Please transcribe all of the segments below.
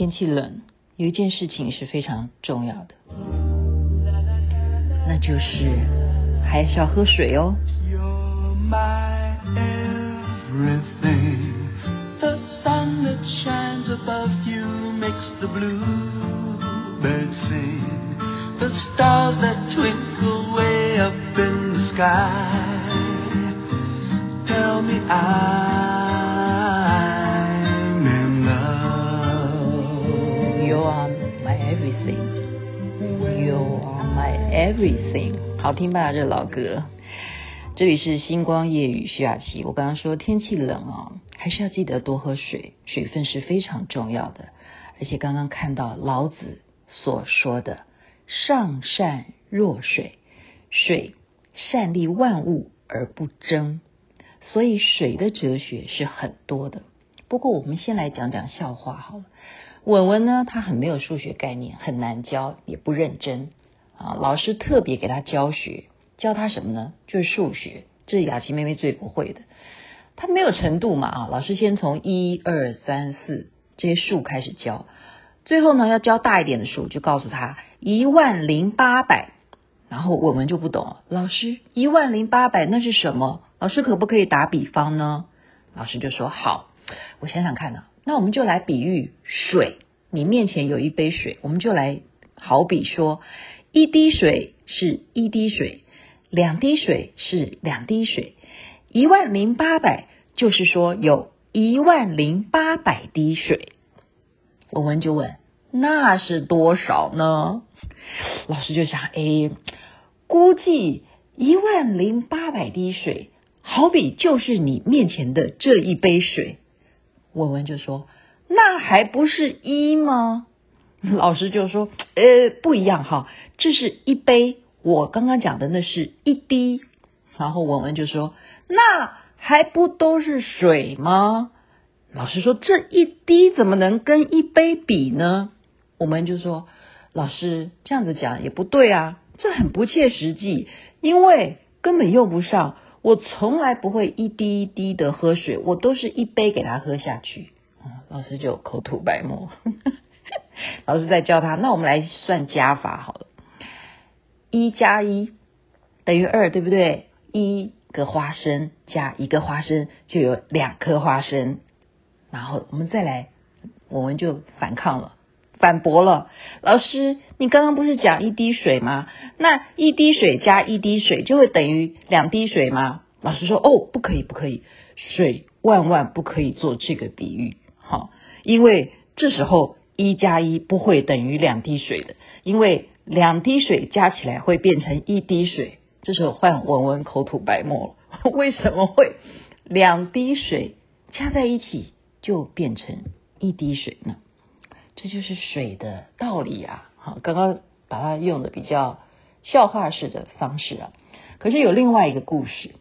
天气冷，有一件事情是非常重要的，那就是还是要喝水哦。Everything. You are my everything. You are my everything. 好听吧这老歌这里是星光夜雨徐雅琪。我刚刚说天气冷啊还是要记得多喝水。水分是非常重要的。而且刚刚看到老子所说的上善若水。水善利万物而不争。所以水的哲学是很多的。不过我们先来讲讲笑话好了。文文呢，他很没有数学概念，很难教，也不认真。啊，老师特别给他教学，教他什么呢？就是数学，这是雅琪妹妹最不会的。他没有程度嘛，啊，老师先从一二三四这些数开始教，最后呢要教大一点的数，就告诉他一万零八百。然后我们就不懂，老师一万零八百那是什么？老师可不可以打比方呢？老师就说好，我想想看呢，那我们就来比喻水，你面前有一杯水，我们就来好比说。一滴水是一滴水，两滴水是两滴水，一万零八百就是说有一万零八百滴水。文文就问：“那是多少呢？”老师就想：“哎，估计一万零八百滴水，好比就是你面前的这一杯水。”文文就说：“那还不是一吗？”老师就说：“呃，不一样哈，这是一杯，我刚刚讲的那是一滴。”然后文文就说：“那还不都是水吗？”老师说：“这一滴怎么能跟一杯比呢？”我们就说：“老师这样子讲也不对啊，这很不切实际，因为根本用不上。我从来不会一滴一滴的喝水，我都是一杯给他喝下去。”老师就口吐白沫。老师在教他，那我们来算加法好了，一加一等于二，对不对？一个花生加一个花生就有两颗花生，然后我们再来，我们就反抗了，反驳了。老师，你刚刚不是讲一滴水吗？那一滴水加一滴水就会等于两滴水吗？老师说，哦，不可以，不可以，水万万不可以做这个比喻，好，因为这时候。一加一不会等于两滴水的，因为两滴水加起来会变成一滴水。这时候换文文口吐白沫了，为什么会两滴水加在一起就变成一滴水呢？这就是水的道理啊！好，刚刚把它用的比较笑话式的方式啊，可是有另外一个故事，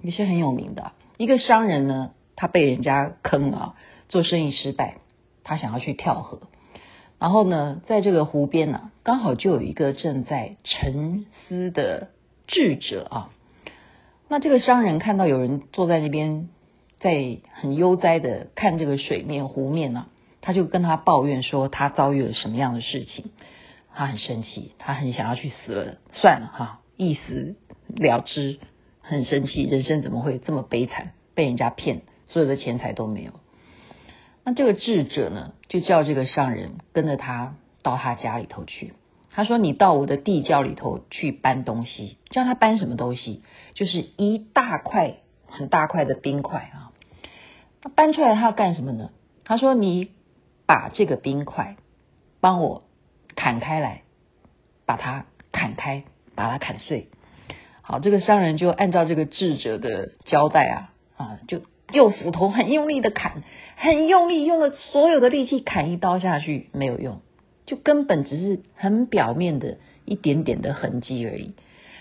也是很有名的。一个商人呢，他被人家坑啊，做生意失败。他想要去跳河，然后呢，在这个湖边呢、刚好就有一个正在沉思的智者啊。那这个商人看到有人坐在那边，在很悠哉的看这个水面湖面呢、他就跟他抱怨说他遭遇了什么样的事情。他很生气，他很想要去死了，算了哈，一死了之，很生气，人生怎么会这么悲惨，被人家骗，所有的钱财都没有。那这个智者呢，就叫这个商人跟着他到他家里头去。他说：“你到我的地窖里头去搬东西。”叫他搬什么东西？就是一大块很大块的冰块啊。他搬出来他要干什么呢？他说：“你把这个冰块帮我砍开来，把它砍开，把它砍碎。”好，这个商人就按照这个智者的交代啊啊就。用斧头很用力的砍，很用力，用了所有的力气砍一刀下去没有用，就根本只是很表面的一点点的痕迹而已。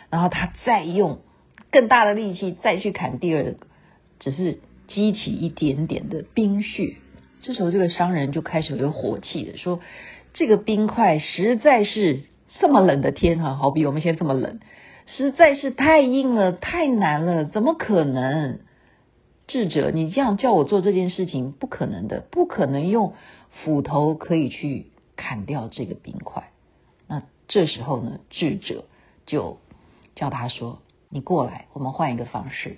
然后他再用更大的力气再去砍第二个，只是激起一点点的冰雪。这时候这个商人就开始有火气了，说：“这个冰块实在是这么冷的天哈，好比我们现在这么冷，实在是太硬了，太难了，怎么可能？”智者，你这样叫我做这件事情不可能的，不可能用斧头可以去砍掉这个冰块。那这时候呢，智者就叫他说：“你过来，我们换一个方式。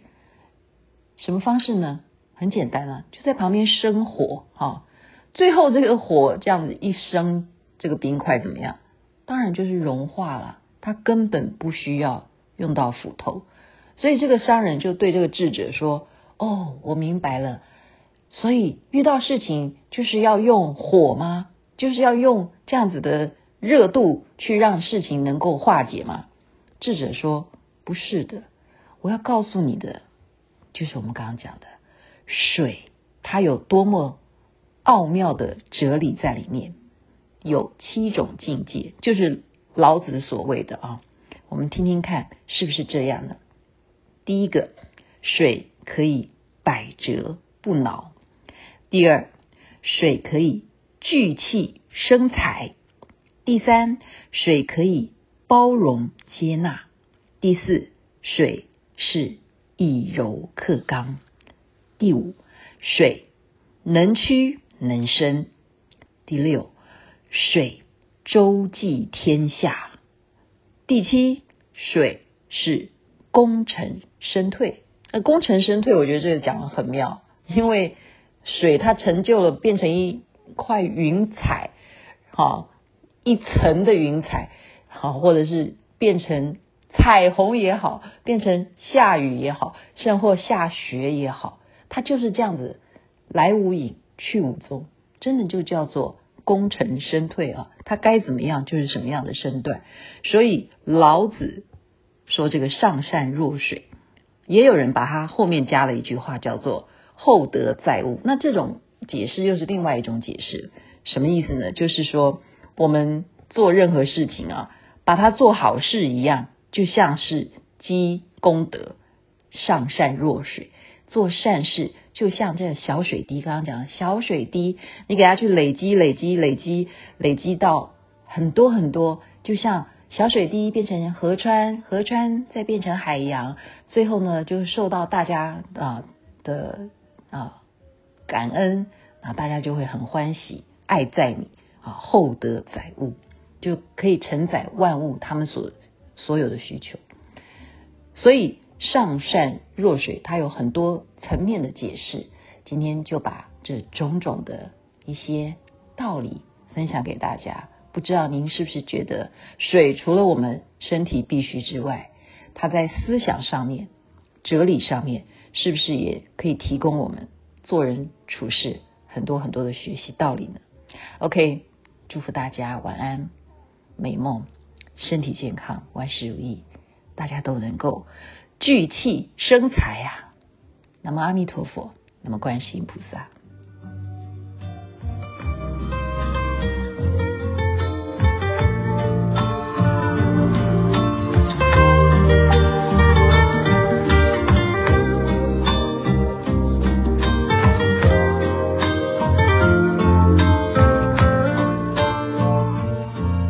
什么方式呢？很简单啊，就在旁边生火哈。最后这个火这样子一生，这个冰块怎么样？当然就是融化了。他根本不需要用到斧头。所以这个商人就对这个智者说：‘哦，我明白了。’所以遇到事情就是要用火吗？就是要用这样子的热度去让事情能够化解吗？智者说：“不是的，我要告诉你的，就是我们刚刚讲的水，它有多么奥妙的哲理在里面，有七种境界，就是老子所谓的啊。我们听听看是不是这样的？第一个，水可以百折不挠。”第二，水可以聚气生财；第三，水可以包容接纳；第四，水是以柔克刚；第五，水能屈能伸；第六，水周济天下；第七，水是功成身退。那功成身退，我觉得这个讲得很妙，因为。水它成就了，变成一块云彩，好一层的云彩，好，或者是变成彩虹也好，变成下雨也好，甚或下雪也好，它就是这样子，来无影去无踪，真的就叫做功成身退啊！它该怎么样就是什么样的身段。所以老子说这个上善若水，也有人把它后面加了一句话，叫做。厚德载物，那这种解释又是另外一种解释，什么意思呢？就是说，我们做任何事情啊，把它做好事一样，就像是积功德，上善若水，做善事就像这小水滴，刚刚讲的小水滴，你给它去累积、累积、累积、累积到很多很多，就像小水滴变成河川，河川再变成海洋，最后呢，就受到大家啊的。啊，感恩啊，大家就会很欢喜，爱在你啊，厚德载物，就可以承载万物他们所所有的需求。所以上善若水，它有很多层面的解释。今天就把这种种的一些道理分享给大家。不知道您是不是觉得水除了我们身体必须之外，它在思想上面、哲理上面。是不是也可以提供我们做人处事很多很多的学习道理呢？OK，祝福大家晚安，美梦，身体健康，万事如意，大家都能够聚气生财呀！那么阿弥陀佛，那么观世音菩萨。